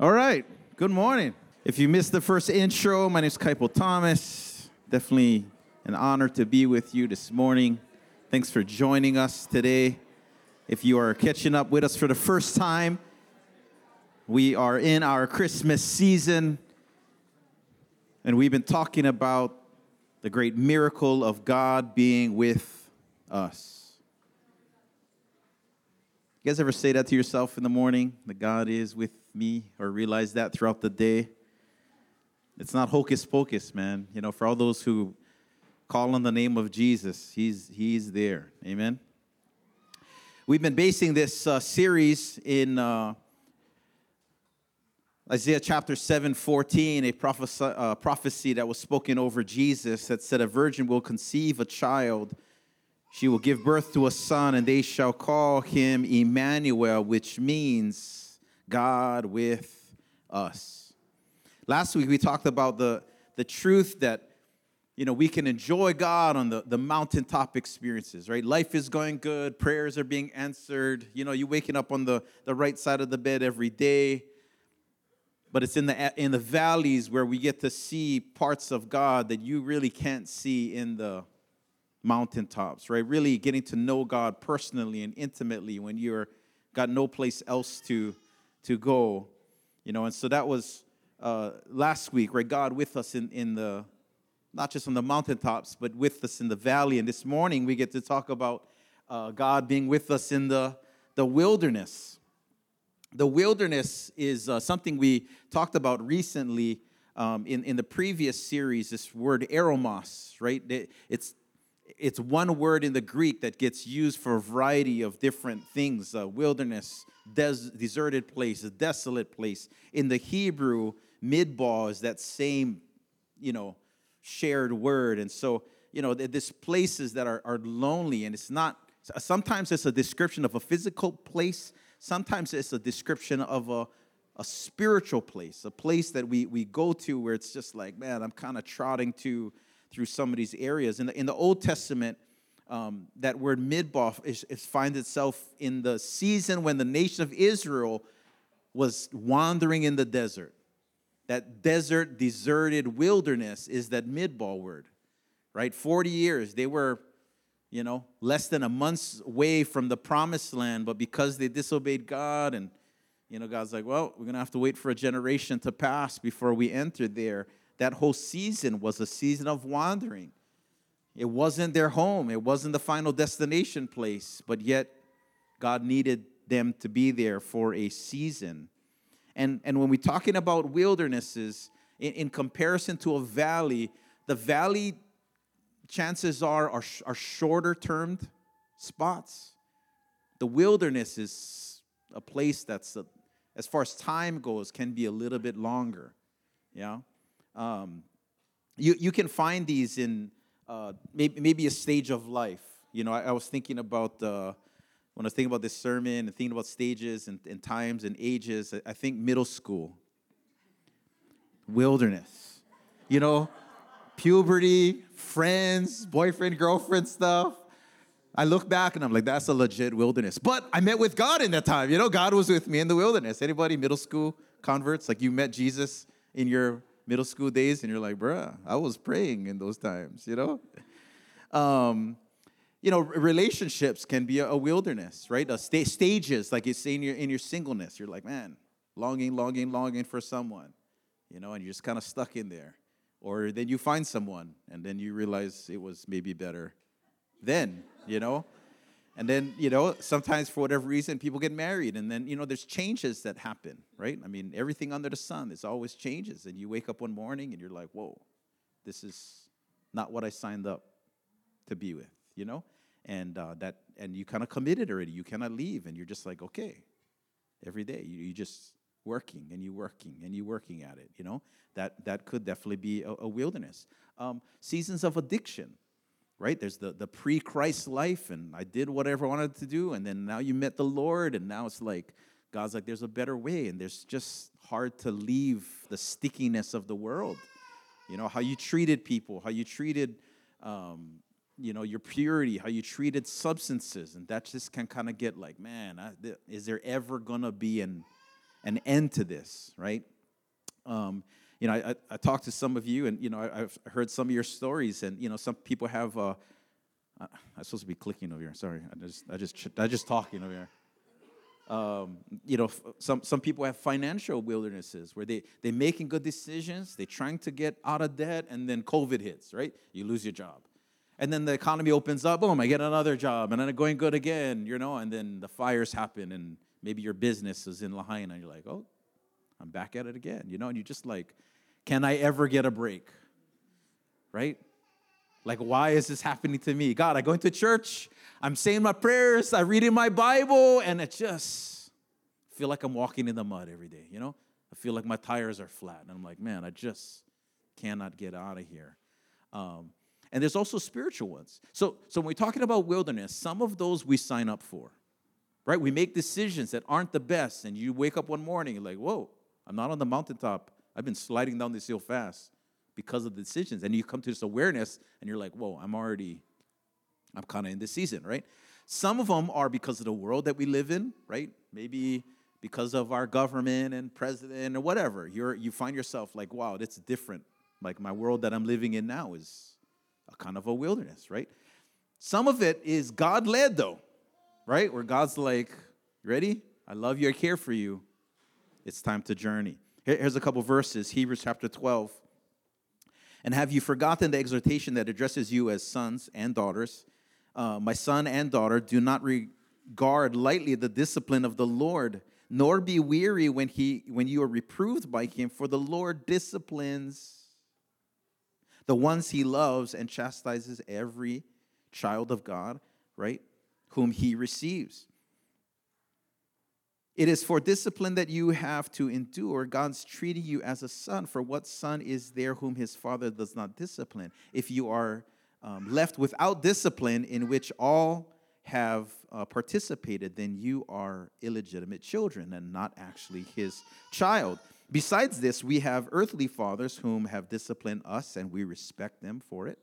All right. Good morning. If you missed the first intro, my name is Kaipo Thomas. Definitely an honor to be with you this morning. Thanks for joining us today. If you are catching up with us for the first time, we are in our Christmas season, and we've been talking about the great miracle of God being with us. You guys ever say that to yourself in the morning? That God is with me, or realize that throughout the day? It's not hocus pocus, man. You know, for all those who call on the name of Jesus, He's He's there. Amen. We've been basing this uh, series in uh, Isaiah chapter 7 14, a prophecy, uh, prophecy that was spoken over Jesus that said, A virgin will conceive a child she will give birth to a son, and they shall call him Emmanuel, which means God with us. Last week we talked about the, the truth that you know we can enjoy God on the, the mountaintop experiences, right? Life is going good, prayers are being answered, you know, you're waking up on the, the right side of the bed every day. But it's in the in the valleys where we get to see parts of God that you really can't see in the mountaintops, right? Really getting to know God personally and intimately when you're got no place else to to go, you know. And so that was uh, last week, right? God with us in in the not just on the mountaintops, but with us in the valley. And this morning we get to talk about uh, God being with us in the the wilderness. The wilderness is uh, something we talked about recently um, in, in the previous series, this word eremos, right? It's it's one word in the Greek that gets used for a variety of different things uh, wilderness, des- deserted place, a desolate place. In the Hebrew, midbar is that same, you know, shared word. And so, you know, there's places that are, are lonely, and it's not, sometimes it's a description of a physical place, sometimes it's a description of a, a spiritual place, a place that we, we go to where it's just like, man, I'm kind of trotting to through some of these areas. In the, in the Old Testament, um, that word midbar is, is finds itself in the season when the nation of Israel was wandering in the desert. That desert, deserted wilderness is that midbar word, right? 40 years. They were, you know, less than a month's away from the promised land, but because they disobeyed God and, you know, God's like, well, we're going to have to wait for a generation to pass before we enter there that whole season was a season of wandering. It wasn't their home, it wasn't the final destination place, but yet God needed them to be there for a season. And, and when we're talking about wildernesses, in, in comparison to a valley, the valley chances are are, are shorter termed spots. The wilderness is a place that's, a, as far as time goes, can be a little bit longer. Yeah. Um, you, you can find these in uh, maybe, maybe a stage of life. You know, I, I was thinking about, uh, when I was thinking about this sermon and thinking about stages and, and times and ages, I, I think middle school, wilderness, you know, puberty, friends, boyfriend, girlfriend stuff. I look back and I'm like, that's a legit wilderness. But I met with God in that time. You know, God was with me in the wilderness. Anybody middle school converts? Like you met Jesus in your middle school days and you're like, bruh, I was praying in those times, you know? Um, you know, relationships can be a, wilderness, right? A sta- stages, like you say in your, in your singleness, you're like, man, longing, longing, longing for someone, you know, and you're just kind of stuck in there. Or then you find someone and then you realize it was maybe better then, you know? And then, you know, sometimes for whatever reason, people get married, and then, you know, there's changes that happen, right? I mean, everything under the sun, there's always changes. And you wake up one morning and you're like, whoa, this is not what I signed up to be with, you know? And uh, that, and you kind of committed already. You cannot leave, and you're just like, okay, every day you, you just working and you working and you working at it, you know? That that could definitely be a, a wilderness. Um, seasons of addiction right? There's the, the pre Christ life, and I did whatever I wanted to do, and then now you met the Lord, and now it's like, God's like, there's a better way, and there's just hard to leave the stickiness of the world. You know, how you treated people, how you treated, um, you know, your purity, how you treated substances, and that just can kind of get like, man, I, is there ever gonna be an an end to this, right? Um, you know, I, I, talked to some of you, and you know, I, have heard some of your stories, and you know, some people have. Uh, I'm supposed to be clicking over here. Sorry, I just, I just, I just talking over here. Um, you know, some, some people have financial wildernesses where they, they're making good decisions, they're trying to get out of debt, and then COVID hits, right? You lose your job. And then the economy opens up, boom, I get another job, and then I'm going good again, you know, and then the fires happen, and maybe your business is in Lahaina, and you're like, oh, I'm back at it again, you know, and you're just like, can I ever get a break? Right? Like, why is this happening to me? God, I go into church, I'm saying my prayers, I read in my Bible, and it just feel like I'm walking in the mud every day, you know? I feel like my tires are flat. And I'm like, man, I just cannot get out of here. Um, and there's also spiritual ones. So, so when we're talking about wilderness, some of those we sign up for, right? We make decisions that aren't the best, and you wake up one morning, you're like, whoa, I'm not on the mountaintop. I've been sliding down this hill fast because of the decisions. And you come to this awareness, and you're like, whoa, I'm already I'm kind of in this season, right? Some of them are because of the world that we live in, right? Maybe because of our government and president or whatever. You're you find yourself like, wow, it's different. Like my world that I'm living in now is a kind of a wilderness, right? Some of it is God led though, right? Where God's like, ready? I love you, I care for you. It's time to journey. Here's a couple verses Hebrews chapter 12. And have you forgotten the exhortation that addresses you as sons and daughters? uh, my son and daughter, do not regard lightly the discipline of the Lord, nor be weary when he when you are reproved by him, for the Lord disciplines the ones he loves and chastises every child of God, right? Whom he receives. It is for discipline that you have to endure. God's treating you as a son. For what son is there whom his father does not discipline? If you are um, left without discipline in which all have uh, participated, then you are illegitimate children and not actually his child. Besides this, we have earthly fathers whom have disciplined us, and we respect them for it.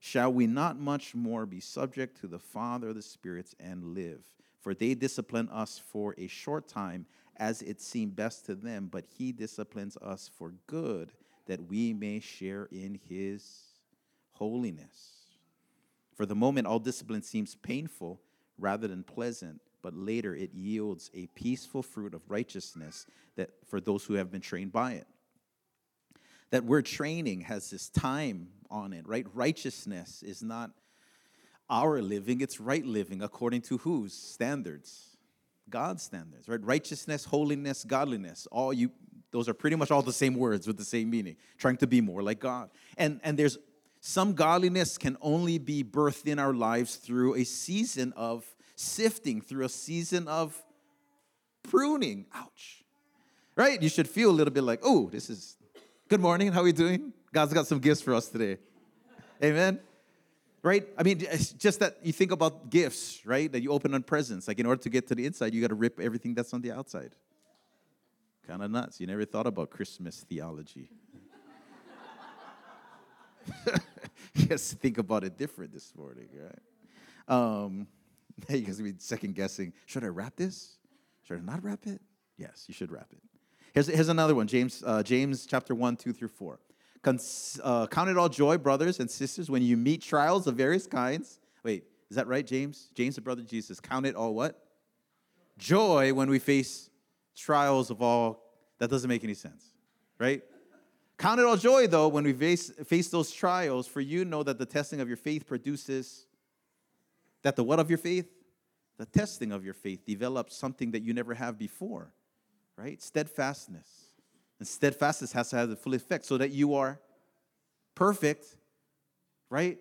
Shall we not much more be subject to the Father of the spirits and live? For they discipline us for a short time, as it seemed best to them, but he disciplines us for good, that we may share in his holiness. For the moment, all discipline seems painful rather than pleasant, but later it yields a peaceful fruit of righteousness that for those who have been trained by it. That word training has this time on it, right? Righteousness is not our living, it's right living according to whose standards? God's standards, right? Righteousness, holiness, godliness. All you those are pretty much all the same words with the same meaning, trying to be more like God. And and there's some godliness can only be birthed in our lives through a season of sifting, through a season of pruning. Ouch. Right? You should feel a little bit like, oh, this is good morning. How are we doing? God's got some gifts for us today. Amen. Right? I mean, it's just that you think about gifts, right? That you open on presents. Like in order to get to the inside, you got to rip everything that's on the outside. Kind of nuts. You never thought about Christmas theology. yes, think about it different this morning, right? Um, you guys be second guessing. Should I wrap this? Should I not wrap it? Yes, you should wrap it. Here's, here's another one James, uh, James chapter 1, 2 through 4. Cons- uh, count it all joy, brothers and sisters, when you meet trials of various kinds. Wait, is that right, James? James, the brother Jesus. Count it all what? Joy when we face trials of all. That doesn't make any sense, right? Count it all joy, though, when we face, face those trials, for you know that the testing of your faith produces that the what of your faith? The testing of your faith develops something that you never have before, right? Steadfastness. And steadfastness has to have the full effect so that you are perfect, right?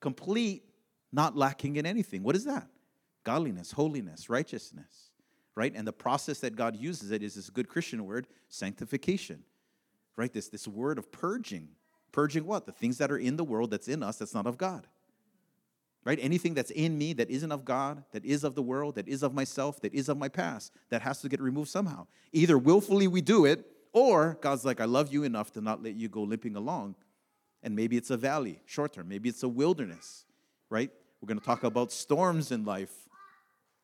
Complete, not lacking in anything. What is that? Godliness, holiness, righteousness, right? And the process that God uses it is this good Christian word, sanctification right? This, this word of purging. Purging what? The things that are in the world that's in us that's not of God. Right? Anything that's in me that isn't of God, that is of the world, that is of myself, that is of my past, that has to get removed somehow. Either willfully we do it, or God's like, I love you enough to not let you go limping along. And maybe it's a valley, short term. Maybe it's a wilderness, right? We're going to talk about storms in life.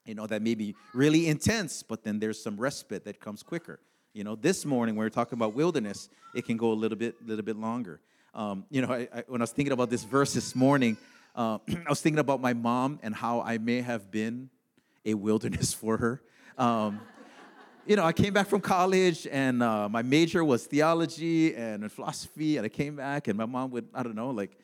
you know, that may be really intense, but then there's some respite that comes quicker. You know, this morning when we are talking about wilderness, it can go a little bit, little bit longer. Um, you know, I, I, when I was thinking about this verse this morning, uh, I was thinking about my mom and how I may have been a wilderness for her. Um, you know, I came back from college and uh, my major was theology and philosophy, and I came back and my mom would, I don't know, like,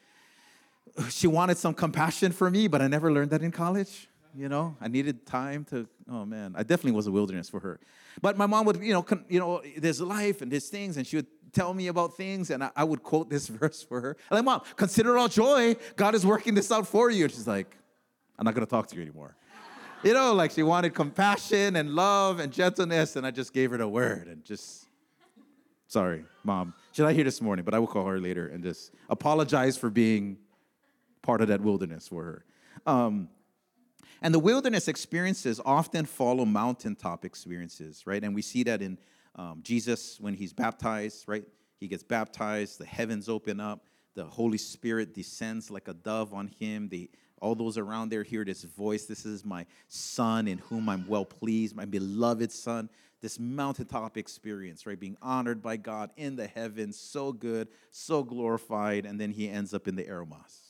she wanted some compassion for me, but I never learned that in college. You know, I needed time to. Oh man, I definitely was a wilderness for her. But my mom would, you know, con, you know, there's life and there's things, and she would tell me about things, and I, I would quote this verse for her. I'm like, Mom, consider all joy. God is working this out for you. And she's like, I'm not gonna talk to you anymore. You know, like she wanted compassion and love and gentleness, and I just gave her the word and just. Sorry, mom. She's not here this morning, but I will call her later and just apologize for being part of that wilderness for her. Um, and the wilderness experiences often follow mountaintop experiences, right? And we see that in um, Jesus when he's baptized, right? He gets baptized, the heavens open up, the Holy Spirit descends like a dove on him. The, all those around there hear this voice This is my son in whom I'm well pleased, my beloved son. This mountaintop experience, right? Being honored by God in the heavens, so good, so glorified. And then he ends up in the Eremos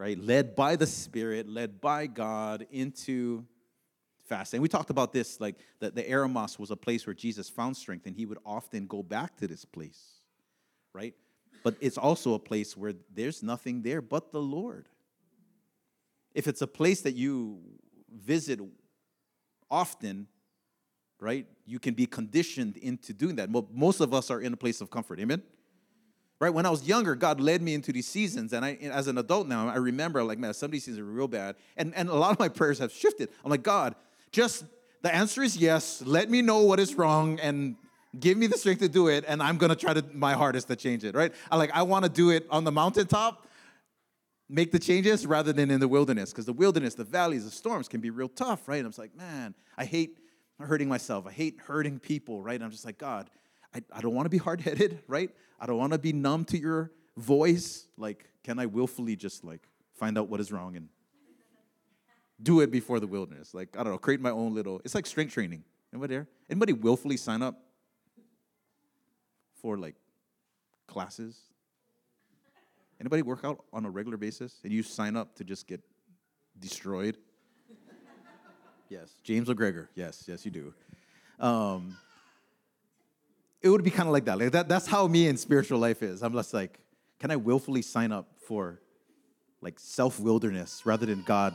right? Led by the Spirit, led by God into fasting. We talked about this, like the, the Eremos was a place where Jesus found strength, and he would often go back to this place, right? But it's also a place where there's nothing there but the Lord. If it's a place that you visit often, right, you can be conditioned into doing that. Most of us are in a place of comfort. Amen? right? When I was younger, God led me into these seasons. And I, as an adult now, I remember, like, man, some of these seasons are real bad. And, and a lot of my prayers have shifted. I'm like, God, just the answer is yes. Let me know what is wrong and give me the strength to do it. And I'm going to try to my hardest to change it, right? I like, I want to do it on the mountaintop, make the changes rather than in the wilderness. Because the wilderness, the valleys, the storms can be real tough, right? And I'm like, man, I hate hurting myself. I hate hurting people, right? And I'm just like, God, I, I don't want to be hard headed, right? I don't want to be numb to your voice. Like, can I willfully just like find out what is wrong and do it before the wilderness? Like, I don't know, create my own little, it's like strength training. Anybody there? Anybody willfully sign up for like classes? Anybody work out on a regular basis and you sign up to just get destroyed? yes, James McGregor. Yes, yes, you do. Um, it would be kind of like that. Like that. That's how me in spiritual life is. I'm just like, can I willfully sign up for like self wilderness rather than God,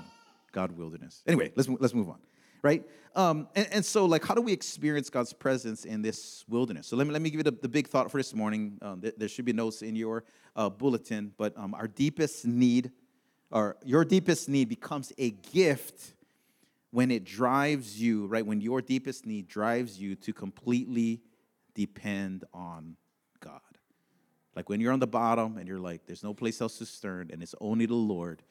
God wilderness? Anyway, let's let's move on, right? Um, and, and, so, like, how do we experience God's presence in this wilderness? So let me let me give you the, the big thought for this morning. Um, there, there, should be notes in your uh, bulletin, but um, our deepest need, or your deepest need, becomes a gift when it drives you, right? When your deepest need drives you to completely depend on God. Like when you're on the bottom and you're like, there's no place else to turn and it's only the Lord,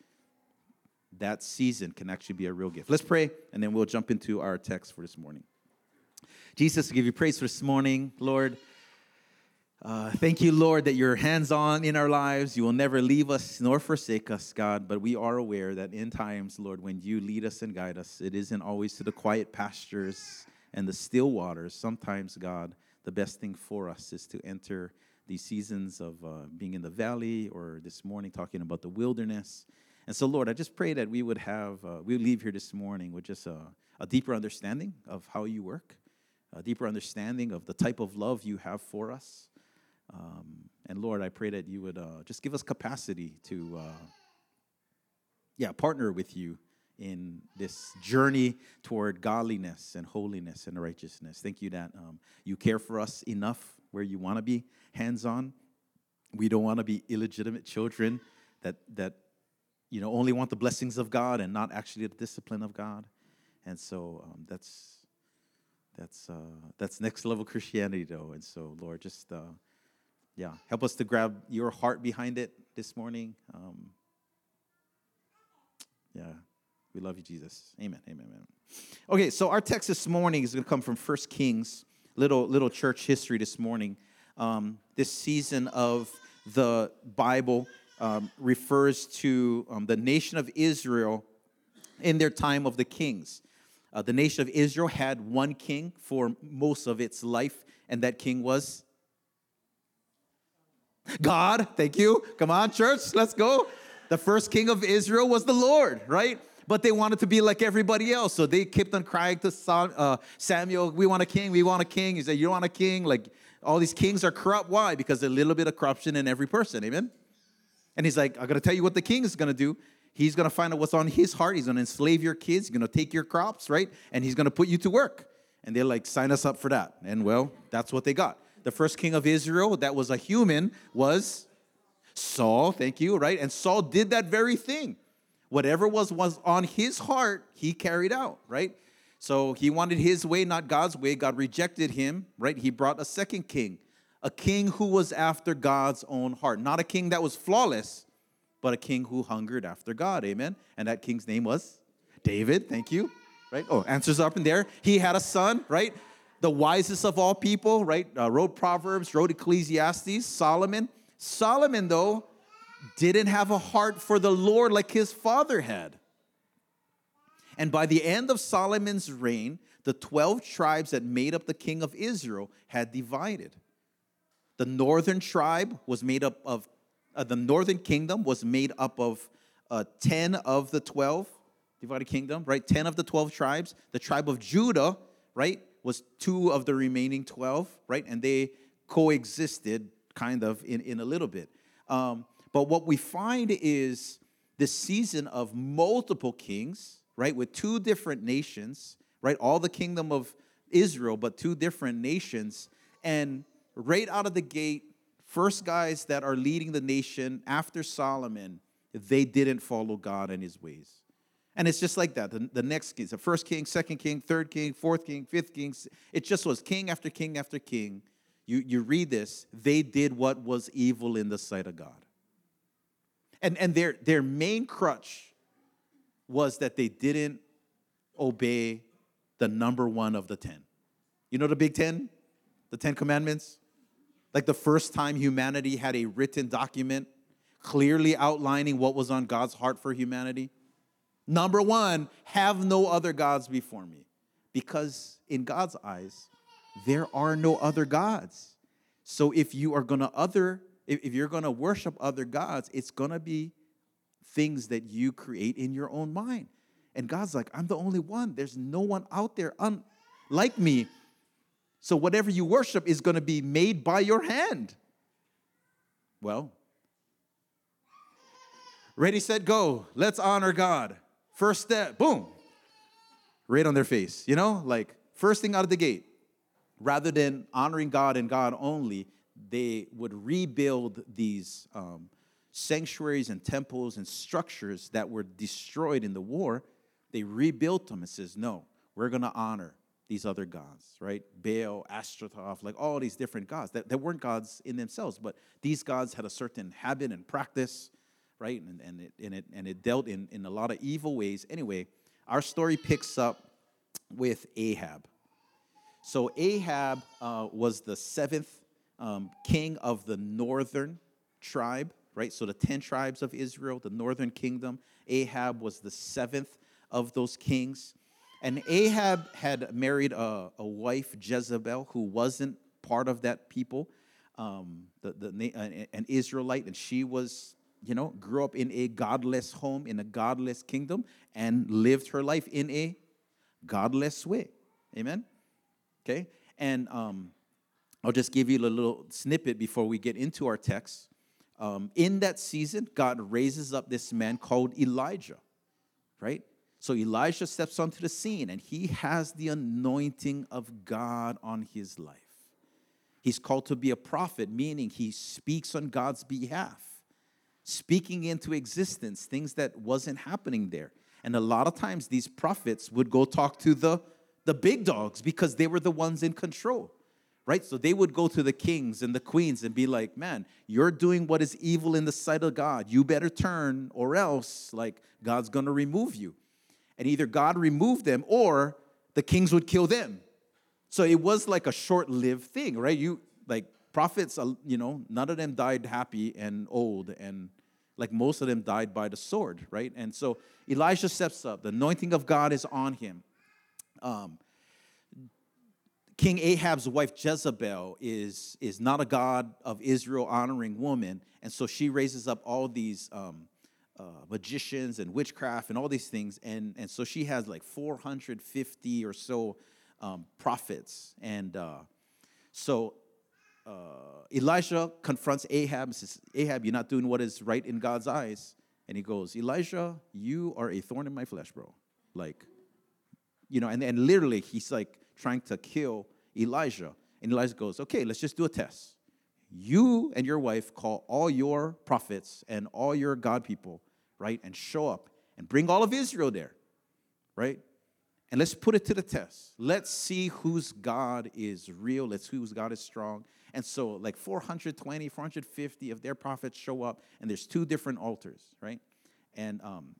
that season can actually be a real gift. Let's pray and then we'll jump into our text for this morning. Jesus, I give you praise for this morning, Lord. Uh, thank you, Lord, that you're hands on in our lives. You will never leave us nor forsake us, God. But we are aware that in times, Lord, when you lead us and guide us, it isn't always to the quiet pastures and the still waters. Sometimes, God, the best thing for us is to enter these seasons of uh, being in the valley or this morning talking about the wilderness. And so, Lord, I just pray that we would have, uh, we leave here this morning with just a, a, deeper understanding of how you work, a deeper understanding of the type of love you have for us. Um, and Lord, I pray that you would uh, just give us capacity to, uh, yeah, partner with you in this journey toward godliness and holiness and righteousness. Thank you that um, you care for us enough where you want to be hands on. We don't want to be illegitimate children that, that you know, only want the blessings of God and not actually the discipline of God. And so um, that's, that's, uh, that's next level Christianity, though. And so, Lord, just, uh, yeah, help us to grab your heart behind it this morning. Um, yeah. We love you, Jesus. Amen. Amen. Amen. Okay, so our text this morning is going to come from First Kings, little little church history this morning. Um, this season of the Bible um, refers to um, the nation of Israel in their time of the kings. Uh, the nation of Israel had one king for most of its life, and that king was God. Thank you. Come on, church, let's go. The first king of Israel was the Lord, right? But they wanted to be like everybody else. So they kept on crying to uh, Samuel, We want a king, we want a king. He said, You want a king? Like all these kings are corrupt. Why? Because a little bit of corruption in every person. Amen? And he's like, I'm going to tell you what the king is going to do. He's going to find out what's on his heart. He's going to enslave your kids. He's going to take your crops, right? And he's going to put you to work. And they're like, sign us up for that. And well, that's what they got. The first king of Israel that was a human was Saul, thank you, right? And Saul did that very thing. Whatever was, was on his heart, he carried out, right? So he wanted his way, not God's way. God rejected him, right? He brought a second king, a king who was after God's own heart. Not a king that was flawless, but a king who hungered after God. Amen. And that king's name was David. Thank you. Right? Oh, answers up in there. He had a son, right? The wisest of all people, right? Uh, wrote Proverbs, wrote Ecclesiastes, Solomon. Solomon, though, didn't have a heart for the Lord like his father had. And by the end of Solomon's reign, the 12 tribes that made up the king of Israel had divided. The northern tribe was made up of, uh, the northern kingdom was made up of uh, 10 of the 12 divided kingdom, right? 10 of the 12 tribes. The tribe of Judah, right, was two of the remaining 12, right? And they coexisted kind of in, in a little bit. Um, but what we find is this season of multiple kings, right, with two different nations, right? All the kingdom of Israel, but two different nations. And right out of the gate, first guys that are leading the nation after Solomon, they didn't follow God and his ways. And it's just like that. The, the next king, the first king, second king, third king, fourth king, fifth king. It just was king after king after king. You, you read this, they did what was evil in the sight of God. And, and their, their main crutch was that they didn't obey the number one of the 10. You know the big 10? The 10 commandments? Like the first time humanity had a written document clearly outlining what was on God's heart for humanity. Number one, have no other gods before me. Because in God's eyes, there are no other gods. So if you are gonna other, if you're gonna worship other gods, it's gonna be things that you create in your own mind. And God's like, I'm the only one. There's no one out there un- like me. So whatever you worship is gonna be made by your hand. Well, ready, set, go. Let's honor God. First step, boom, right on their face. You know, like first thing out of the gate, rather than honoring God and God only, they would rebuild these um, sanctuaries and temples and structures that were destroyed in the war. They rebuilt them and says, no, we're going to honor these other gods, right? Baal, Ashtaroth, like all these different gods that, that weren't gods in themselves, but these gods had a certain habit and practice right? And, and, it, and, it, and it dealt in, in a lot of evil ways. Anyway, our story picks up with Ahab. So Ahab uh, was the seventh um, king of the northern tribe, right? So the 10 tribes of Israel, the northern kingdom. Ahab was the seventh of those kings. And Ahab had married a, a wife, Jezebel, who wasn't part of that people, um, the, the, an Israelite, and she was you know, grew up in a godless home, in a godless kingdom, and lived her life in a godless way. Amen? Okay? And um, I'll just give you a little snippet before we get into our text. Um, in that season, God raises up this man called Elijah, right? So Elijah steps onto the scene and he has the anointing of God on his life. He's called to be a prophet, meaning he speaks on God's behalf speaking into existence things that wasn't happening there. And a lot of times these prophets would go talk to the, the big dogs because they were the ones in control. Right? So they would go to the kings and the queens and be like, man, you're doing what is evil in the sight of God. You better turn, or else, like, God's gonna remove you. And either God removed them or the kings would kill them. So it was like a short lived thing, right? You, like, prophets, uh, you know, none of them died happy and old, and like most of them died by the sword, right? And so Elijah steps up. The anointing of God is on him. um, King Ahab's wife Jezebel is, is not a God of Israel honoring woman. And so she raises up all these um, uh, magicians and witchcraft and all these things. And, and so she has like 450 or so um, prophets. And uh, so uh, Elijah confronts Ahab and says, Ahab, you're not doing what is right in God's eyes. And he goes, Elijah, you are a thorn in my flesh, bro. Like, you know, and, and literally he's like trying to kill Elijah. And Elijah goes, okay, let's just do a test. You and your wife call all your prophets and all your God people, right? And show up and bring all of Israel there, right? And let's put it to the test. Let's see whose God is real. Let's see whose God is strong. And so, like 420, 450 of their prophets show up, and there's two different altars, right? And um,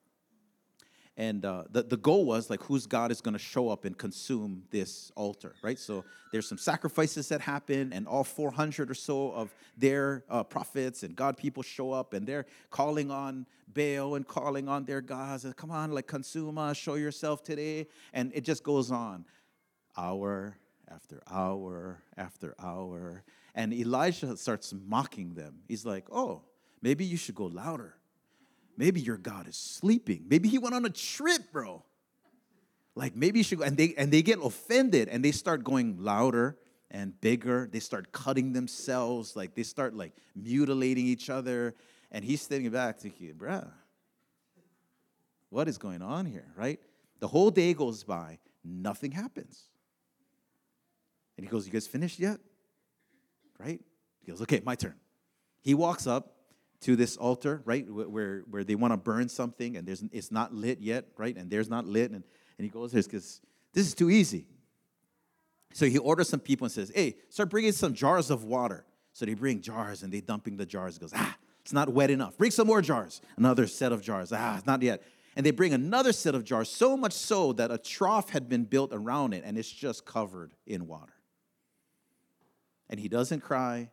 and uh, the, the goal was like whose god is going to show up and consume this altar right? So there's some sacrifices that happen and all 400 or so of their uh, prophets and god people show up and they're calling on baal and calling on their gods and come on like consume us show yourself today. And it just goes on hour after hour after hour. And elijah starts mocking them. He's like oh maybe you should go louder Maybe your God is sleeping. Maybe he went on a trip, bro. Like maybe you should go, and they and they get offended and they start going louder and bigger. They start cutting themselves, like they start like mutilating each other. And he's standing back thinking, bruh, what is going on here, right? The whole day goes by, nothing happens. And he goes, You guys finished yet? Right? He goes, Okay, my turn. He walks up, to this altar, right, where, where they want to burn something and there's, it's not lit yet, right, and there's not lit, and, and he goes because this is too easy. So he orders some people and says, hey, start bringing some jars of water. So they bring jars and they dumping the jars. He goes, ah, it's not wet enough. Bring some more jars. Another set of jars. Ah, it's not yet. And they bring another set of jars, so much so that a trough had been built around it and it's just covered in water. And he doesn't cry,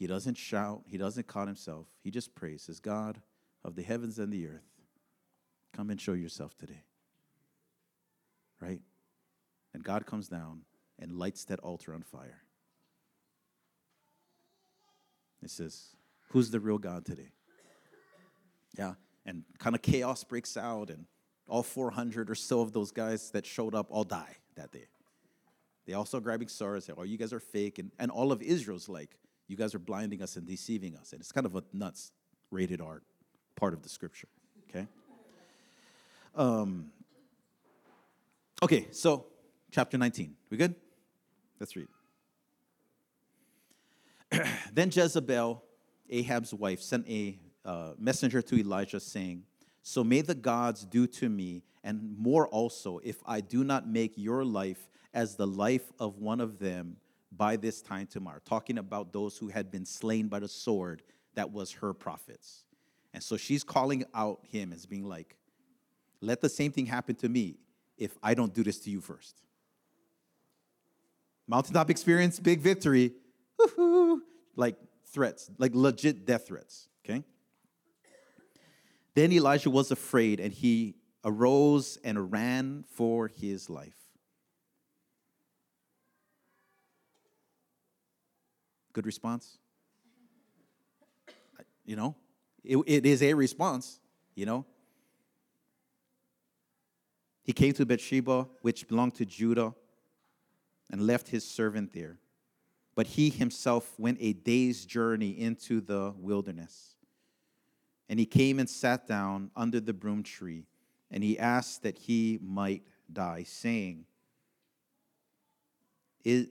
he doesn't shout, he doesn't call himself. He just prays, says, God of the heavens and the earth, come and show yourself today. Right? And God comes down and lights that altar on fire. It says, Who's the real God today? Yeah. And kind of chaos breaks out, and all 400 or so of those guys that showed up all die that day. They also grabbing swords, and say, Oh, you guys are fake. And, and all of Israel's like, you guys are blinding us and deceiving us. And it's kind of a nuts rated art part of the scripture. Okay? Um, okay, so chapter 19. We good? Let's read. then Jezebel, Ahab's wife, sent a uh, messenger to Elijah saying, So may the gods do to me, and more also, if I do not make your life as the life of one of them by this time tomorrow, talking about those who had been slain by the sword that was her prophets. And so she's calling out him as being like, let the same thing happen to me if I don't do this to you first. Mountaintop experience, big victory, like threats, like legit death threats, okay? Then Elijah was afraid and he arose and ran for his life. Good response? You know, it, it is a response, you know. He came to Beersheba, which belonged to Judah, and left his servant there. But he himself went a day's journey into the wilderness. And he came and sat down under the broom tree, and he asked that he might die, saying, It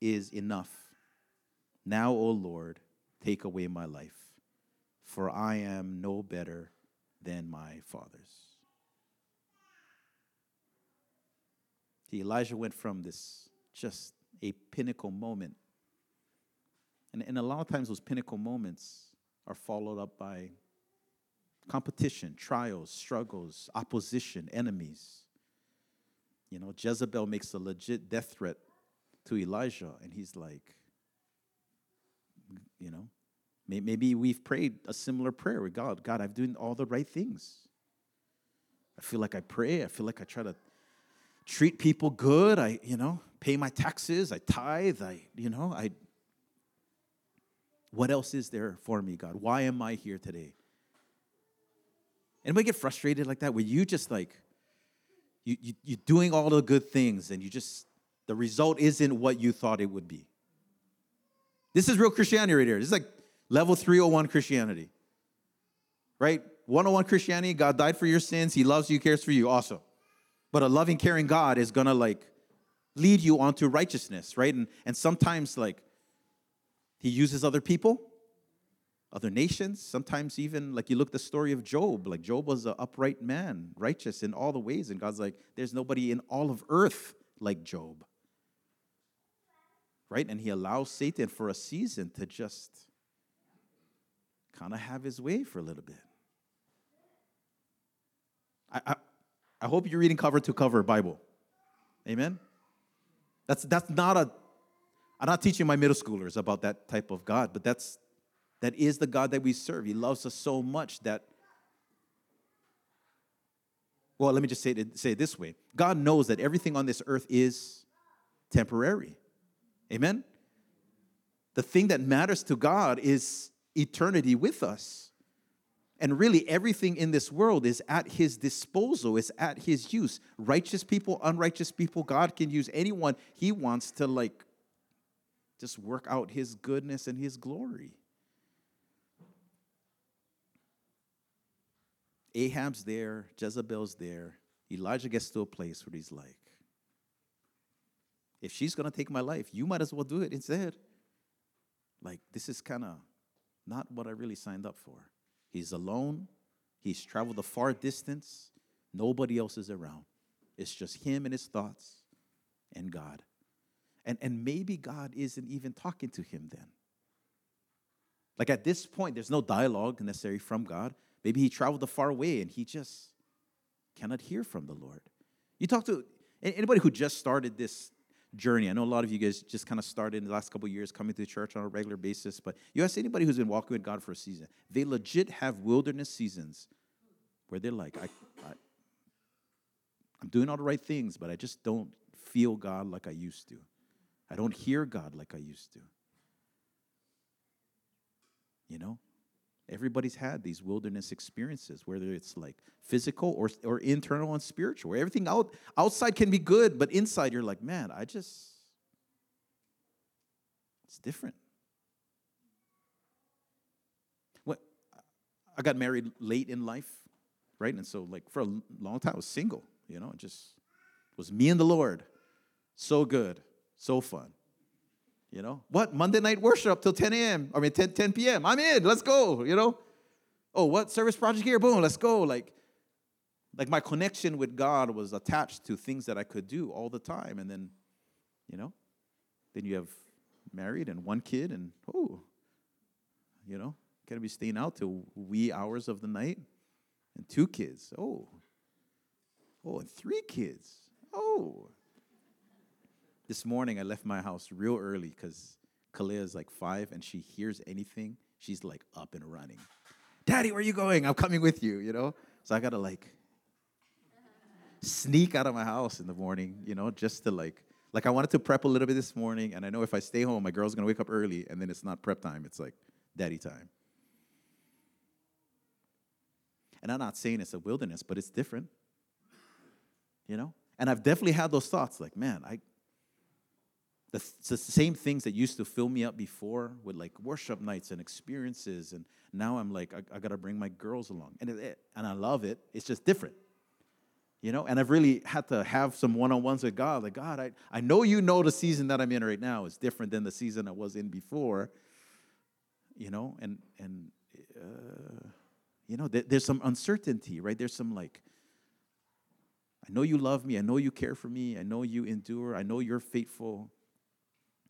is enough. Now, O Lord, take away my life, for I am no better than my fathers. See, Elijah went from this just a pinnacle moment. And, and a lot of times, those pinnacle moments are followed up by competition, trials, struggles, opposition, enemies. You know, Jezebel makes a legit death threat to Elijah, and he's like, you know, maybe we've prayed a similar prayer with God. God, I've done all the right things. I feel like I pray. I feel like I try to treat people good. I, you know, pay my taxes. I tithe. I, you know, I. What else is there for me, God? Why am I here today? Anybody get frustrated like that? Where you just like, you, you, you're doing all the good things and you just, the result isn't what you thought it would be. This is real Christianity right here. This is like level 301 Christianity. Right? 101 Christianity, God died for your sins. He loves you, cares for you. Awesome. But a loving, caring God is gonna like lead you onto righteousness, right? And and sometimes like he uses other people, other nations, sometimes even like you look the story of Job, like Job was an upright man, righteous in all the ways, and God's like, there's nobody in all of earth like Job. Right? And he allows Satan for a season to just kind of have his way for a little bit. I, I, I hope you're reading cover to cover Bible. Amen? That's, that's not a, I'm not teaching my middle schoolers about that type of God, but that's, that is the God that we serve. He loves us so much that, well, let me just say it, say it this way God knows that everything on this earth is temporary. Amen? The thing that matters to God is eternity with us. And really, everything in this world is at his disposal, is at his use. Righteous people, unrighteous people, God can use anyone he wants to, like, just work out his goodness and his glory. Ahab's there, Jezebel's there. Elijah gets to a place where he's like, if she's going to take my life, you might as well do it instead. Like, this is kind of not what I really signed up for. He's alone. He's traveled a far distance. Nobody else is around. It's just him and his thoughts and God. And, and maybe God isn't even talking to him then. Like at this point, there's no dialogue necessary from God. Maybe he traveled a far way and he just cannot hear from the Lord. You talk to anybody who just started this journey. I know a lot of you guys just kind of started in the last couple years coming to church on a regular basis, but you ask anybody who's been walking with God for a season, they legit have wilderness seasons where they're like, I, I, I'm doing all the right things, but I just don't feel God like I used to. I don't hear God like I used to. You know? Everybody's had these wilderness experiences, whether it's like physical or, or internal and spiritual. Everything out, outside can be good, but inside you're like, man, I just, it's different. What, I got married late in life, right? And so, like, for a long time, I was single, you know, it just was me and the Lord. So good, so fun. You know, what? Monday night worship till 10 a.m. I mean, 10, 10 p.m. I'm in. Let's go. You know, oh, what service project here? Boom, let's go. Like, like my connection with God was attached to things that I could do all the time. And then, you know, then you have married and one kid, and oh, you know, gonna be staying out till wee hours of the night, and two kids. Oh, oh, and three kids. Oh, this morning, I left my house real early because Kalia is like five and she hears anything, she's like up and running. Daddy, where are you going? I'm coming with you, you know? So I gotta like sneak out of my house in the morning, you know, just to like, like I wanted to prep a little bit this morning, and I know if I stay home, my girl's gonna wake up early, and then it's not prep time, it's like daddy time. And I'm not saying it's a wilderness, but it's different, you know? And I've definitely had those thoughts like, man, I, the, the same things that used to fill me up before with like worship nights and experiences and now i'm like i, I gotta bring my girls along. And, it, and i love it. It's just different you know? And i've really had to have some one-on-ones with god like god i, I know you know the season that i'm in right now is different than the season i was in before you know? And and uh, you know there, there's some uncertainty right? There's some like i know you love me. I know you care for me. I know you endure. I know you're faithful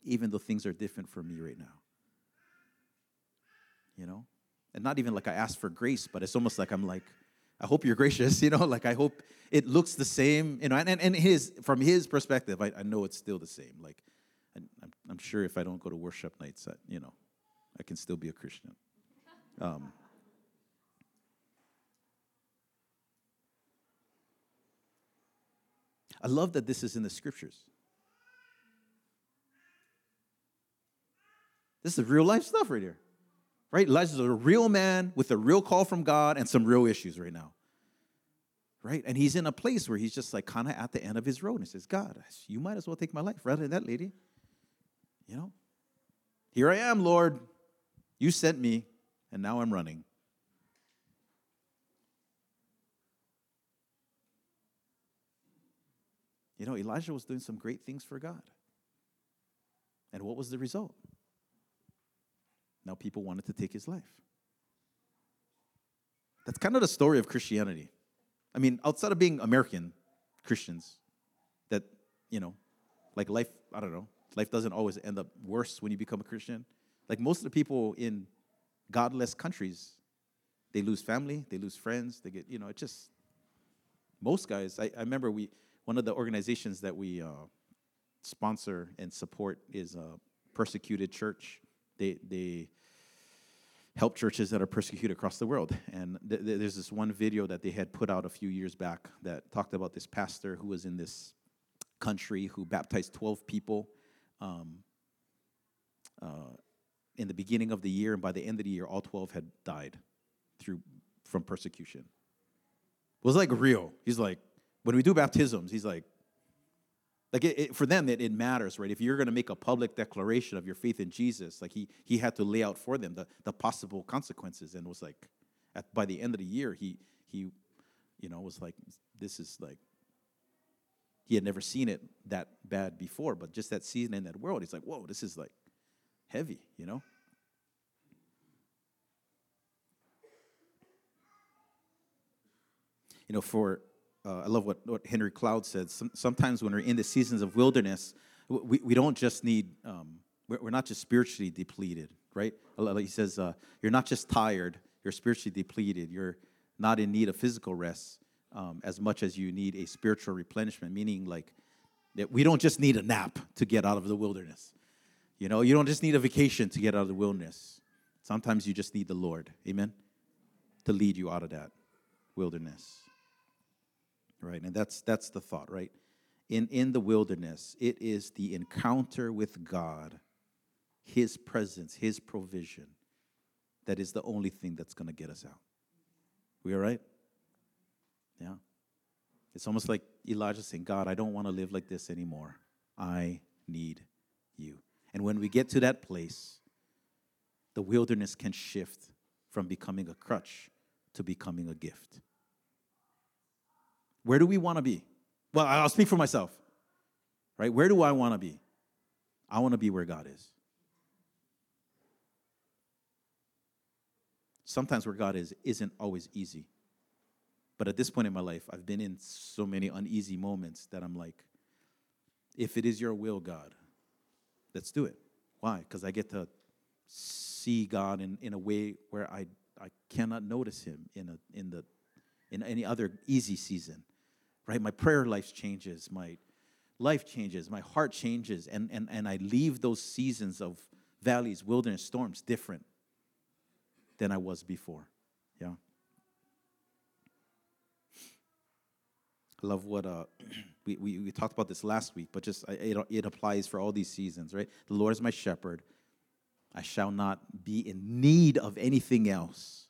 even though things are different for me right now. You know? And not even like I ask for grace, but it's almost like I'm like, I hope you're gracious, you know, like I hope it looks the same, you know, and, and his, from his perspective, I, I know it's still the same. Like, I'm, I'm sure if I don't go to worship nights, that, you know, I can still be a Christian. Um, I love that this is in the scriptures. This is real life stuff right here. Right? Elijah's a real man with a real call from God and some real issues right now. Right? And he's in a place where he's just like kind of at the end of his road and says, God, you might as well take my life rather than that lady. You know? Here I am, Lord. You sent me, and now I'm running. You know, Elijah was doing some great things for God. And what was the result? Now people wanted to take his life. That's kind of the story of Christianity. I mean, outside of being American Christians, that, you know, like life, I don't know, life doesn't always end up worse when you become a Christian. Like most of the people in godless countries, they lose family, they lose friends, they get, you know, it just, most guys, I, I remember we, one of the organizations that we uh, sponsor and support is a persecuted church. They, they help churches that are persecuted across the world. And th- th- there's this one video that they had put out a few years back that talked about this pastor who was in this country who baptized 12 people um, uh, in the beginning of the year, and by the end of the year, all 12 had died through from persecution. It was like real. He's like, when we do baptisms, he's like, like it, it, for them, it, it matters, right? If you're going to make a public declaration of your faith in Jesus, like he he had to lay out for them the, the possible consequences, and was like, at, by the end of the year, he he, you know, was like, this is like, he had never seen it that bad before, but just that season in that world, he's like, whoa, this is like heavy, you know. You know, for uh, I love what, what Henry Cloud said. Some, sometimes when we're in the seasons of wilderness, we, we don't just need, um, we're, we're, not just spiritually depleted, right? He says, uh, you're not just tired, you're spiritually depleted. You're not in need of physical rest um, as much as you need a spiritual replenishment, meaning like that we don't just need a nap to get out of the wilderness. You know, you don't just need a vacation to get out of the wilderness. Sometimes you just need the Lord, amen, to lead you out of that wilderness right? And that's that's the thought, right? In in the wilderness, it is the encounter with God, his presence, his provision that is the only thing that's going to get us out. We all right? Yeah. It's almost like Elijah saying, God, I don't want to live like this anymore. I need you. And when we get to that place, the wilderness can shift from becoming a crutch to becoming a gift. Where do we want to be? Well, I'll speak for myself. Right? Where do I want to be? I want to be where God is. Sometimes where God is isn't always easy. But at this point in my life, I've been in so many uneasy moments that I'm like, if it is your will, God, let's do it. Why? Because I get to see God in, in a way where I, I cannot notice him in, a, in, the, in any other easy season right? My prayer life changes, my life changes, my heart changes, and, and, and I leave those seasons of valleys, wilderness, storms different than I was before. Yeah. I love what uh, we, we, we talked about this last week, but just it, it applies for all these seasons, right? The Lord is my shepherd. I shall not be in need of anything else.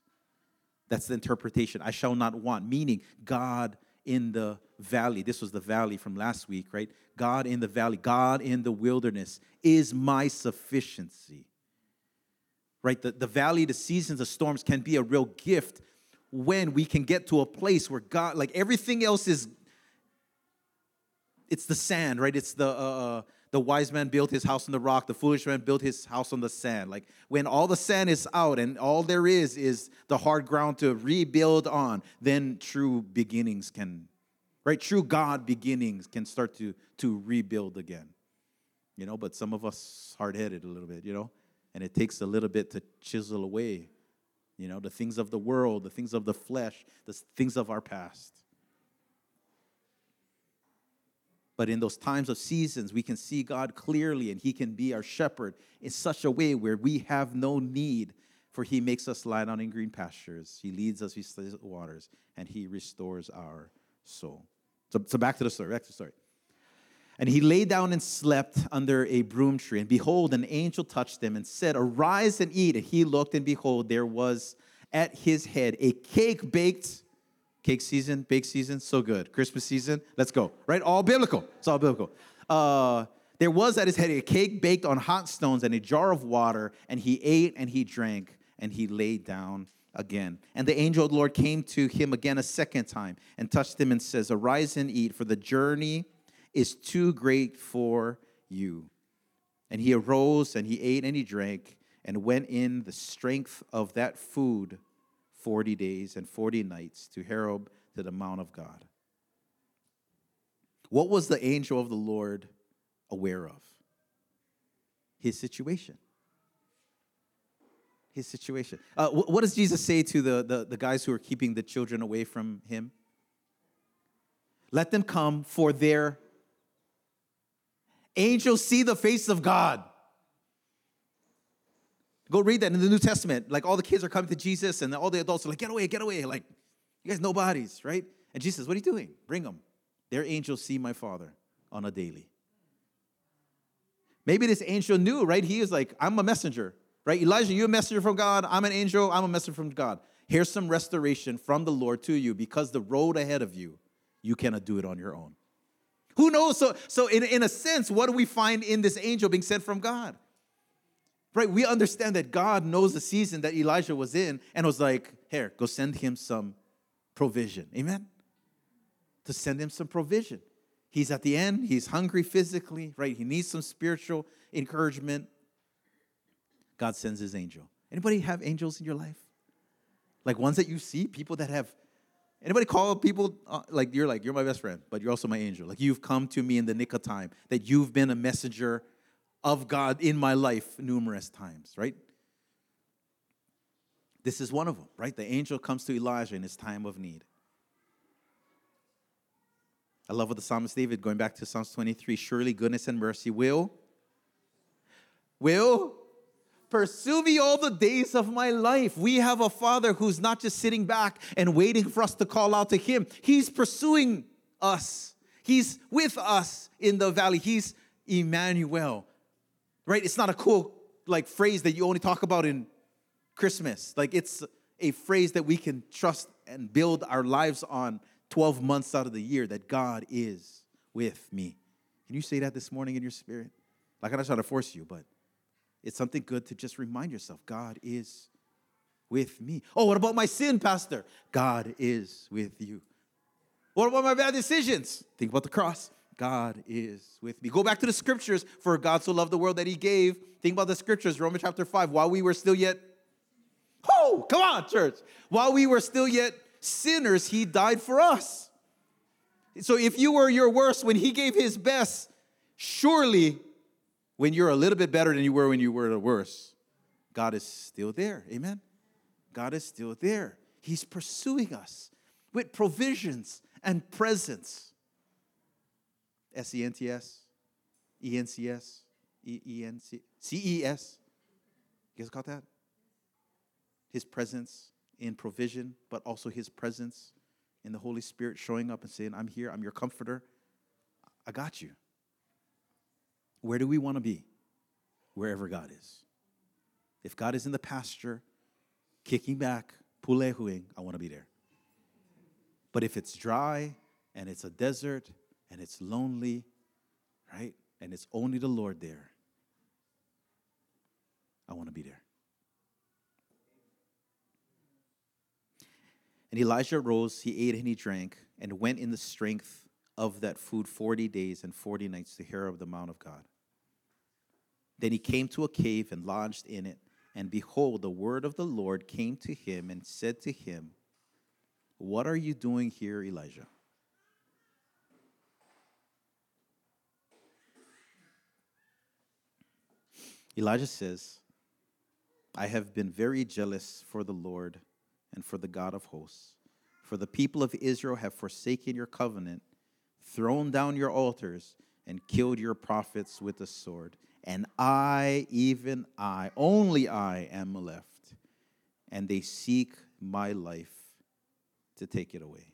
That's the interpretation. I shall not want, meaning God in the valley. This was the valley from last week, right? God in the valley, God in the wilderness is my sufficiency. Right? The, the valley, the seasons the storms can be a real gift when we can get to a place where God, like everything else is, it's the sand, right? It's the, uh, uh the wise man built his house on the rock, the foolish man built his house on the sand. Like when all the sand is out and all there is is the hard ground to rebuild on, then true beginnings can, right? True God beginnings can start to, to rebuild again. You know, but some of us hard headed a little bit, you know, and it takes a little bit to chisel away, you know, the things of the world, the things of the flesh, the things of our past. But in those times of seasons, we can see God clearly and He can be our shepherd in such a way where we have no need, for He makes us lie down in green pastures. He leads us beside waters and He restores our soul. So, so back to the story. Back to the story. And he lay down and slept under a broom tree. And behold, an angel touched him and said, Arise and eat. And he looked, and behold, there was at his head a cake baked. Cake season, bake season, so good. Christmas season, let's go. Right? All biblical. It's all biblical. Uh, there was at his head a cake baked on hot stones and a jar of water, and he ate and he drank, and he lay down again. And the angel of the Lord came to him again a second time and touched him and says, Arise and eat, for the journey is too great for you. And he arose and he ate and he drank and went in the strength of that food 40 days and 40 nights to Horeb to the Mount of God. What was the angel of the Lord aware of? His situation. His situation. Uh, what does Jesus say to the, the, the guys who are keeping the children away from him? Let them come for their angels see the face of God. Go read that in the New Testament. Like all the kids are coming to Jesus, and all the adults are like, "Get away, get away!" Like, you guys nobodies, right? And Jesus "What are you doing? Bring them. Their angels see my Father on a daily." Maybe this angel knew, right? He is like, "I'm a messenger, right? Elijah, you're a messenger from God. I'm an angel. I'm a messenger from God. Here's some restoration from the Lord to you because the road ahead of you, you cannot do it on your own." Who knows? So, so in, in a sense, what do we find in this angel being sent from God? Right? We understand that God knows the season that Elijah was in and was like, here, go send him some provision. Amen? To send him some provision. He's at the end, he's hungry physically, right? He needs some spiritual encouragement. God sends his angel. Anybody have angels in your life? Like ones that you see, people that have Anybody call people uh, like you're like you're my best friend, but you're also my angel. Like you've come to me in the nick of time. That you've been a messenger of God in my life numerous times, right? This is one of them, right? The angel comes to Elijah in his time of need. I love what the psalmist David, going back to Psalms 23, surely goodness and mercy will, will pursue me all the days of my life. We have a father who's not just sitting back and waiting for us to call out to him. He's pursuing us. He's with us in the valley. He's Emmanuel right? It's not a cool like phrase that you only talk about in Christmas. Like it's a phrase that we can trust and build our lives on 12 months out of the year that God is with me. Can you say that this morning in your spirit? Like I'm not trying to force you, but it's something good to just remind yourself God is with me. Oh, what about my sin, Pastor? God is with you. What about my bad decisions? Think about the cross. God is with me. Go back to the scriptures. For God so loved the world that he gave. Think about the scriptures, Romans chapter 5. While we were still yet, oh, come on, church. While we were still yet sinners, he died for us. So if you were your worst when he gave his best, surely when you're a little bit better than you were when you were the worst, God is still there. Amen? God is still there. He's pursuing us with provisions and presence. S E N T S, E N C S, E E N C C E S. You guys got that? His presence in provision, but also his presence in the Holy Spirit showing up and saying, I'm here, I'm your comforter. I got you. Where do we want to be? Wherever God is. If God is in the pasture, kicking back, pulehuing, I want to be there. But if it's dry and it's a desert and it's lonely, right? And it's only the Lord there. I want to be there. And Elijah rose, he ate and he drank, and went in the strength of that food 40 days and 40 nights to Horeb the Mount of God. Then he came to a cave and lodged in it. And behold, the word of the Lord came to him and said to him, What are you doing here, Elijah? Elijah says, I have been very jealous for the Lord and for the God of hosts. For the people of Israel have forsaken your covenant, thrown down your altars, and killed your prophets with the sword. And I, even I, only I am left, and they seek my life to take it away.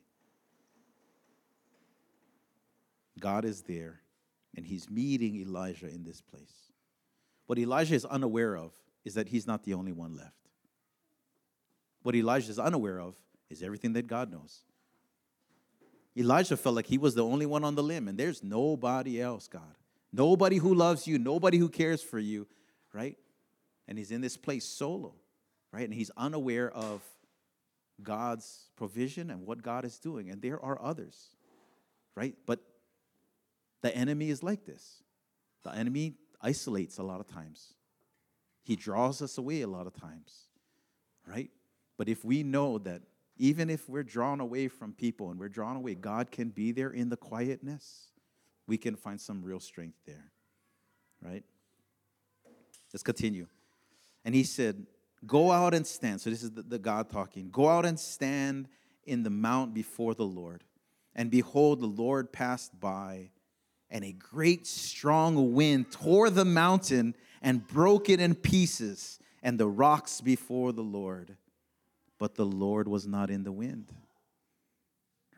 God is there And he's meeting Elijah in this place. What Elijah is unaware of is that he's not the only one left. What Elijah is unaware of is everything that God knows. Elijah felt like he was the only one on the limb, and there's nobody else, God. Nobody who loves you, nobody who cares for you, right? And he's in this place solo, right? And he's unaware of God's provision and what God is doing. And there are others, right? But the enemy is like this. The enemy isolates a lot of times, he draws us away a lot of times, right? But if we know that even if we're drawn away from people and we're drawn away, God can be there in the quietness. We can find some real strength there, right? Let's continue. And he said, Go out and stand. So this is the, the God talking. Go out and stand in the mount before the Lord. And behold, the Lord passed by, and a great strong wind tore the mountain and broke it in pieces, and the rocks before the Lord. But the Lord was not in the wind.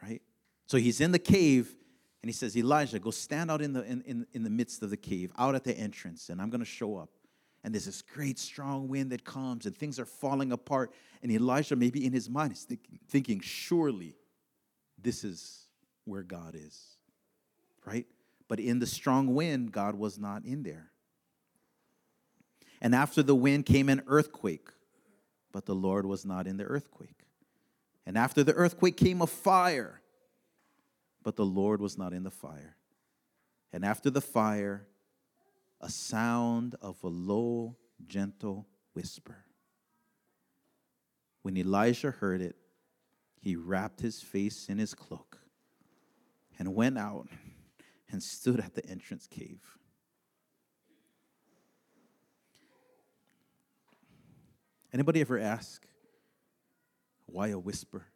Right? So he's in the cave, and he says, Elijah, go stand out in the, in, in, in the midst of the cave, out at the entrance, and I'm going to show up and there's this great strong wind that comes and things are falling apart and elijah maybe in his mind is thinking, thinking surely this is where god is right but in the strong wind god was not in there. And after the wind came an earthquake but the lord was not in the earthquake. And after the earthquake came a fire but the lord was not in the fire. And after the fire a sound of a low, gentle whisper. When Elijah heard it, he wrapped his face in his cloak and went out and stood at the entrance cave. Anybody ever ask why a whisper?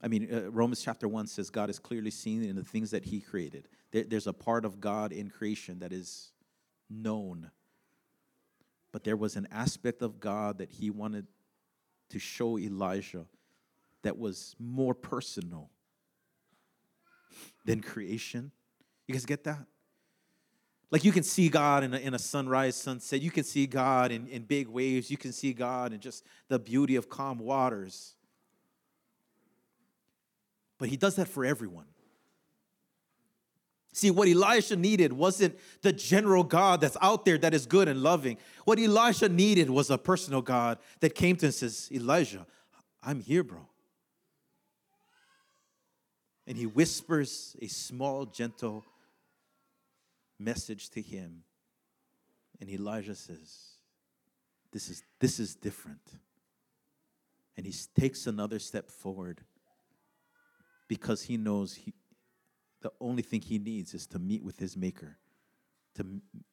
I mean, uh, Romans chapter 1 says God is clearly seen in the things that he created. There, there's a part of God in creation that is known. But there was an aspect of God that he wanted to show Elijah that was more personal than creation. You guys get that? Like you can see God in a, in a sunrise, sunset. You can see God in, in big waves. You can see God in just the beauty of calm waters. But he does that for everyone. See, what Elisha needed wasn't the general God that's out there that is good and loving. What Elisha needed was a personal God that came to him and says, Elijah, I'm here, bro. And he whispers a small, gentle message to him. And Elijah says, This is, this is different. And he takes another step forward because he knows he, the only thing he needs is to meet with his maker, to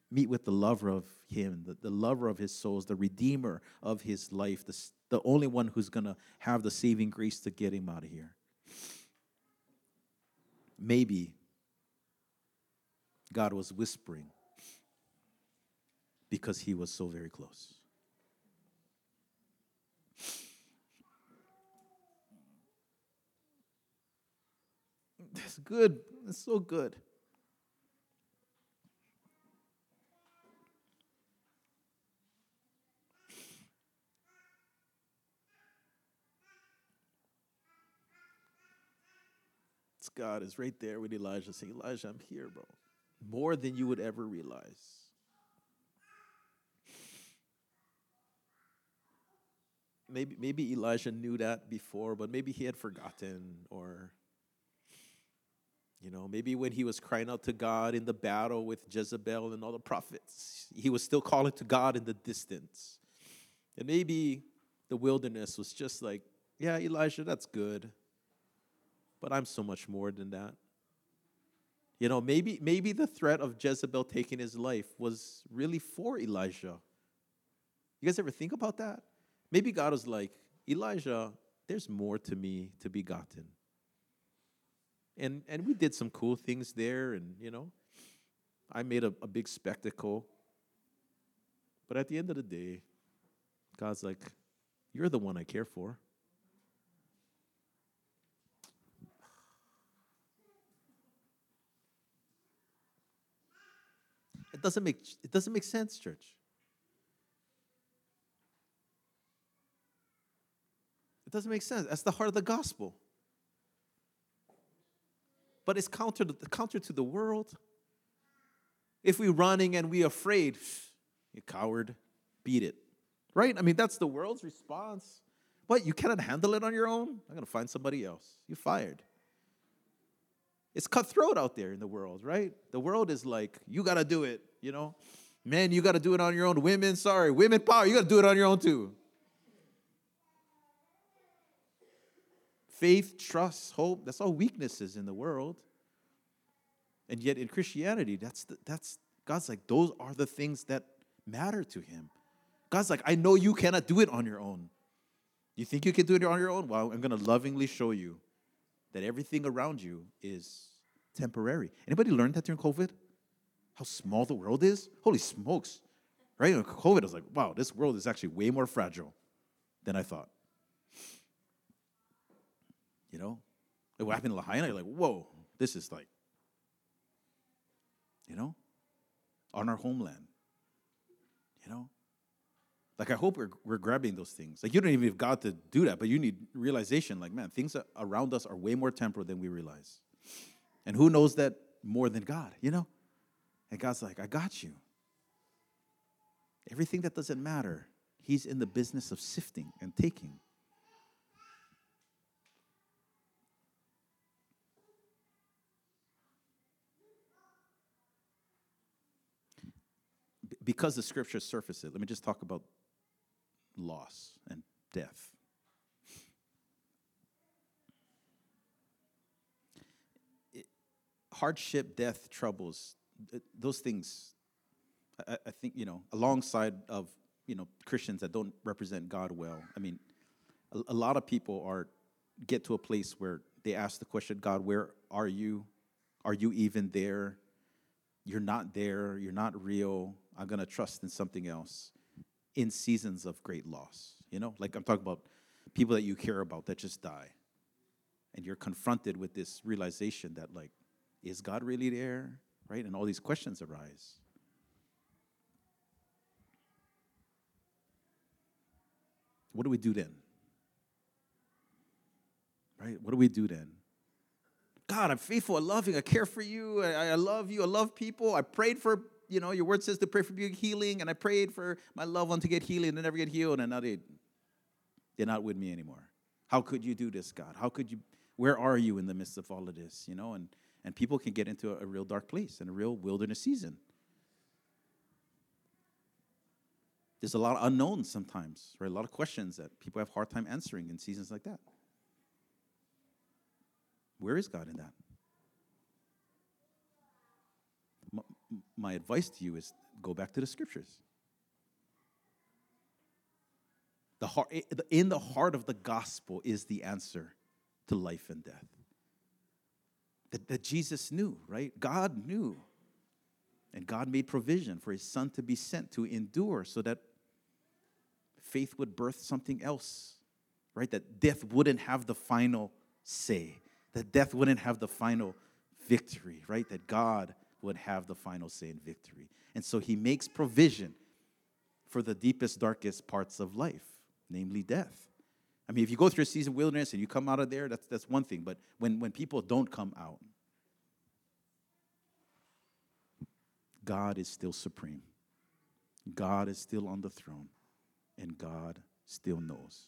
meet with the lover of him, the, the lover of his souls, the redeemer of his life, the, the only one who's going to have the saving grace to get him out of here. Maybe God was whispering because he was so very close. That's good. That's so good. God is right there with Elijah saying, Elijah, I'm here, bro. More than you would ever realize. Maybe, maybe Elijah knew that before, but maybe he had forgotten or you know, maybe when he was crying out to God in the battle with Jezebel and all the prophets, he was still calling to God in the distance. And maybe the wilderness was just like, yeah, Elijah, that's good. But I'm so much more than that. You know, maybe maybe the threat of Jezebel taking his life was really for Elijah. You guys ever think about that? Maybe God was like, Elijah, there's more to me to be gotten and and we did some cool things there and you know i made a, a big spectacle but at the end of the day god's like you're the one i care for That doesn't make it doesn't make sense, church. It doesn't make sense. That's the heart of the gospel. But it's counter to, counter to the world. If we're running and we're afraid, you coward, beat it. Right? I mean, that's the world's response. What? You cannot handle it on your own? I'm going to find somebody else. You're fired. It's cutthroat out there in the world, right? The world is like, you got to do it, you know? Men, you got to do it on your own. Women, sorry. Women power, you got to do it on your own too. Faith, trust, hope, that's all weaknesses in the world. And yet in Christianity, that's the, that's God's like those are the things that matter to him. God's like, I know you cannot do it on your own. You think you can do it on your own? Well, I'm going to lovingly show you that everything around you is temporary. Anybody learned that during COVID? How small the world is? Holy smokes. Right? In COVID, I was like, wow, this world is actually way more fragile than I thought. You know? Like what happened in Lahaina, you're like, whoa, this is like you know, on our homeland. You know? Like, I hope we're, we're grabbing those things. Like, you don't even have God to do that, but you need realization like, man, things around us are way more temporal than we realize. And who knows that more than God, you know? And God's like, I got you. Everything that doesn't matter, He's in the business of sifting and taking. because the scriptures surface it, let me just talk about loss and death. It, hardship, death, troubles, those things, I, I think, you know, alongside of, you know, Christians that don't represent God well. I mean, a, a lot of people are get to a place where they ask the question, God, where are you? Are you even there? You're not there. You're not real. I'm going to trust in something else in seasons of great loss. You know, like I'm talking about people that you care about that just die. And you're confronted with this realization that, like, is God really there? Right? And all these questions arise. What do we do then? Right? What do we do then? God, I'm faithful, I'm loving, I care for you, I, I love you, I love people. I prayed for you know, your word says to pray for healing, and I prayed for my loved one to get healing and they never get healed, and now they, they're not with me anymore. How could you do this, God? How could you, where are you in the midst of all of this, you know? And, and people can get into a, a real dark place and a real wilderness season. There's a lot of unknowns sometimes, right? A lot of questions that people have hard time answering in seasons like that. Where is God in that? my advice to you is go back to the scriptures. The heart, in the heart of the gospel is the answer to life and death. That, that Jesus knew, right? God knew. And God made provision for his son to be sent to endure so that faith would birth something else, right? That death wouldn't have the final say, that death wouldn't have the final victory, right? That God would have the final say in victory. And so he makes provision for the deepest, darkest parts of life, namely death. I mean, if you go through a season of wilderness and you come out of there, that's, that's one thing. But when, when people don't come out, God is still supreme. God is still on the throne, and God still knows.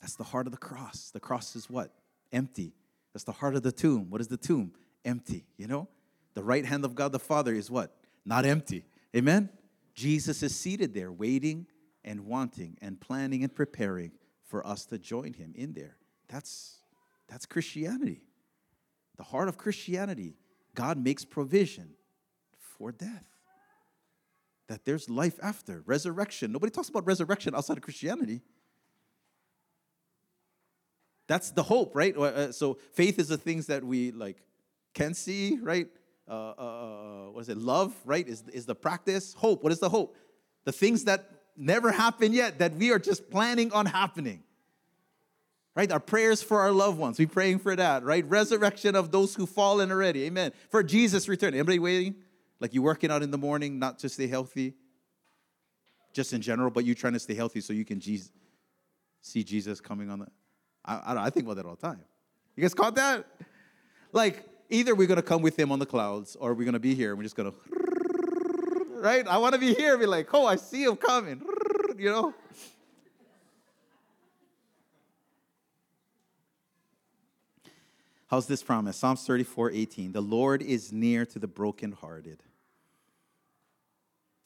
That's the heart of the cross. The cross is what? Empty. That's the heart of the tomb. What is the tomb? empty, you know? The right hand of God the Father is what? Not empty. Amen? Jesus is seated there, waiting and wanting and planning and preparing for us to join him in there. That's, that's Christianity. The heart of Christianity, God makes provision for death. That there's life after, resurrection. Nobody talks about resurrection outside of Christianity. That's the hope, right? Uh, so faith is the things that we like can see, right? Uh, uh, uh, what is it? Love, right? Is, is the practice. Hope, what is the hope? The things that never happened yet that we are just planning on happening. Right? Our prayers for our loved ones. We praying for that, right? Resurrection of those who fallen already. Amen. For Jesus' return. Anybody waiting? Like you working out in the morning, not to stay healthy, just in general, but you trying to stay healthy so you can Jesus, see Jesus coming on the. I, I, I think about that all the time. You guys caught that? Like either we're gonna come with him on the clouds, or we're gonna be here and we're just gonna. Right? I want to be here. Be like, oh, I see him coming. You know. How's this promise? Psalms 34 18. The Lord is near to the brokenhearted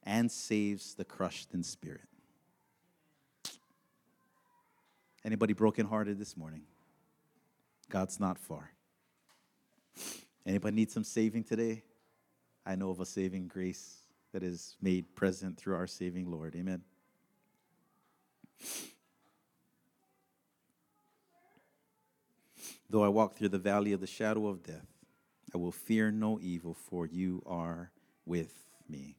and saves the crushed in spirit. Anybody brokenhearted this morning? God's not far. Anybody need some saving today? I know of a saving grace that is made present through our saving Lord. Amen. Though I walk through the valley of the shadow of death, I will fear no evil, for you are with me.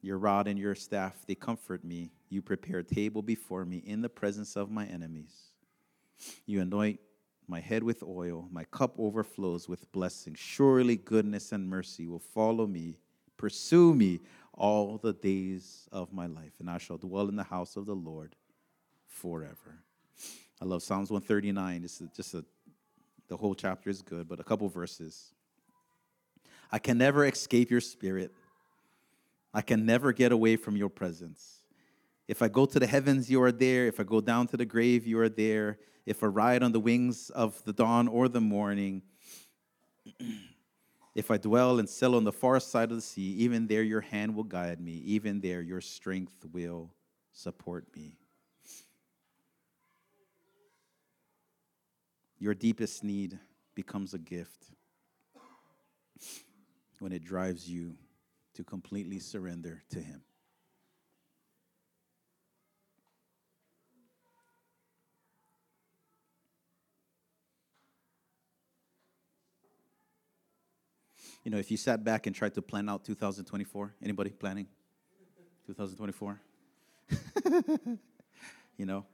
Your rod and your staff, they comfort me. You prepare a table before me in the presence of my enemies. You anoint my head with oil, my cup overflows with blessing. Surely goodness and mercy will follow me, pursue me all the days of my life, and I shall dwell in the house of the Lord forever. I love Psalms 139. This is just a, the whole chapter is good, but a couple verses. I can never escape your spirit. I can never get away from your presence. If I go to the heavens, you are there. If I go down to the grave, you are there. If I ride on the wings of the dawn or the morning, if I dwell and settle on the far side of the sea, even there your hand will guide me. Even there your strength will support me. Your deepest need becomes a gift when it drives you to completely surrender to Him. You know, if you sat back and tried to plan out 2024, anybody planning 2024? you know,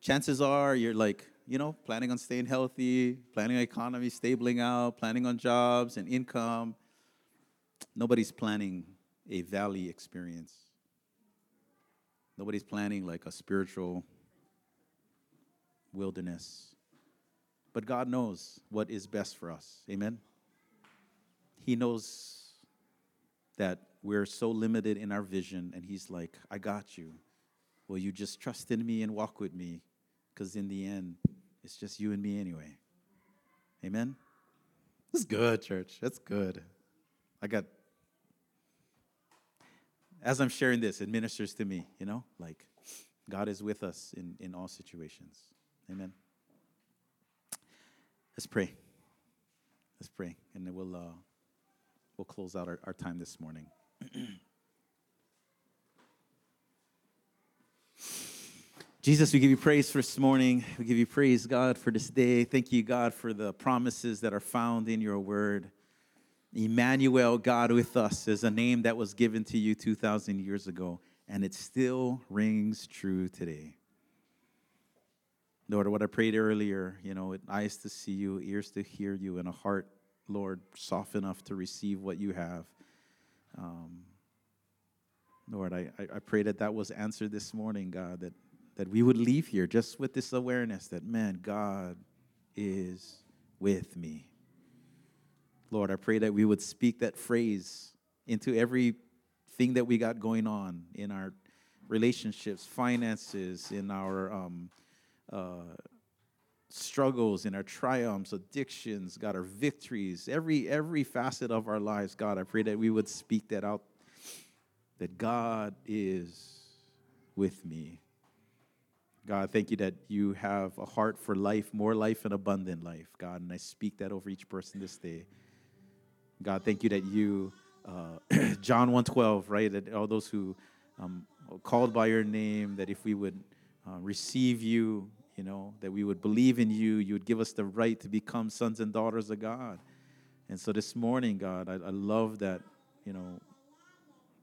chances are you're like, you know, planning on staying healthy, planning on economy stabling out, planning on jobs and income. Nobody's planning a valley experience. Nobody's planning like a spiritual wilderness. But God knows what is best for us. Amen. He knows that we're so limited in our vision, and He's like, I got you. Will you just trust in me and walk with me? Because in the end, it's just you and me anyway. Amen? That's good, church. That's good. I got, as I'm sharing this, it ministers to me, you know, like God is with us in, in all situations. Amen. Let's pray. Let's pray, and then we'll, uh, we'll close out our, our time this morning. Jesus, we give you praise for this morning. We give you praise, God, for this day. Thank you, God, for the promises that are found in your word. Emmanuel, God with us, is a name that was given to you 2,000 years ago, and it still rings true today. Lord, what I prayed earlier, you know, eyes to see you, ears to hear you, and a heart, Lord, soft enough to receive what you have. Um, Lord, I, I pray that that was answered this morning, God, that that we would leave here just with this awareness that, man, God is with me. Lord, I pray that we would speak that phrase into everything that we got going on in our relationships, finances, in our um, uh, struggles, in our triumphs, addictions, God, our victories, every every facet of our lives, God, I pray that we would speak that out. That God is with me. God, thank you that you have a heart for life, more life and abundant life, God. And I speak that over each person this day. God, thank you that you, uh, John 1.12, right, that all those who um, called by your name, that if we would uh, receive you, you know, that we would believe in you, you would give us the right to become sons and daughters of God. And so this morning, God, I, I love that, you know,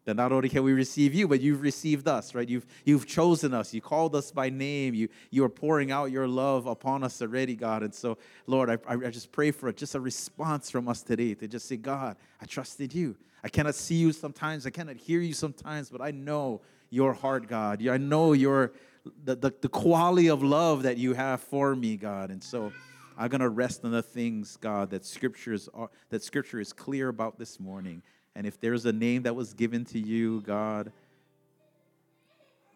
that not only can we receive you, but you've received us, right? You've, you've chosen us. You called us by name. You, you are pouring out your love upon us already, God. And so, Lord, I, I just pray for just a response from us today to just say, God, I trusted you. I cannot see you sometimes. I cannot hear you sometimes, but I know your heart, God. I know your the, the, the quality of love that you have for me, God. And so I'm gonna rest on the things, God, that scriptures are that scripture is clear about this morning. And if there's a name that was given to you, God,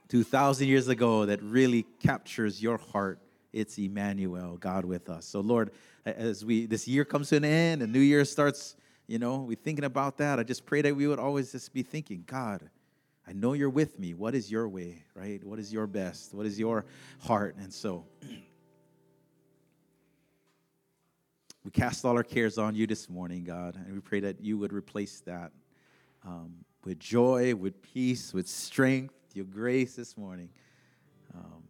2,000 years ago that really captures your heart, it's Emmanuel, God with us. So, Lord, as we this year comes to an end and New Year starts, you know, we're thinking about that. I just pray that we would always just be thinking, God, I know you're with me. What is your way, right? What is your best? What is your heart? And so, We cast all our cares on you this morning, God, and we pray that you would replace that um, with joy, with peace, with strength, your grace this morning. Um,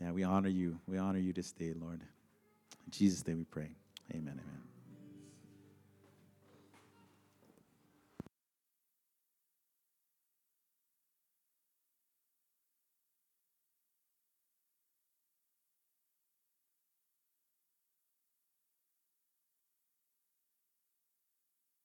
yeah, we honor you. We honor you this day, Lord. In Jesus' name we pray. Amen. Amen.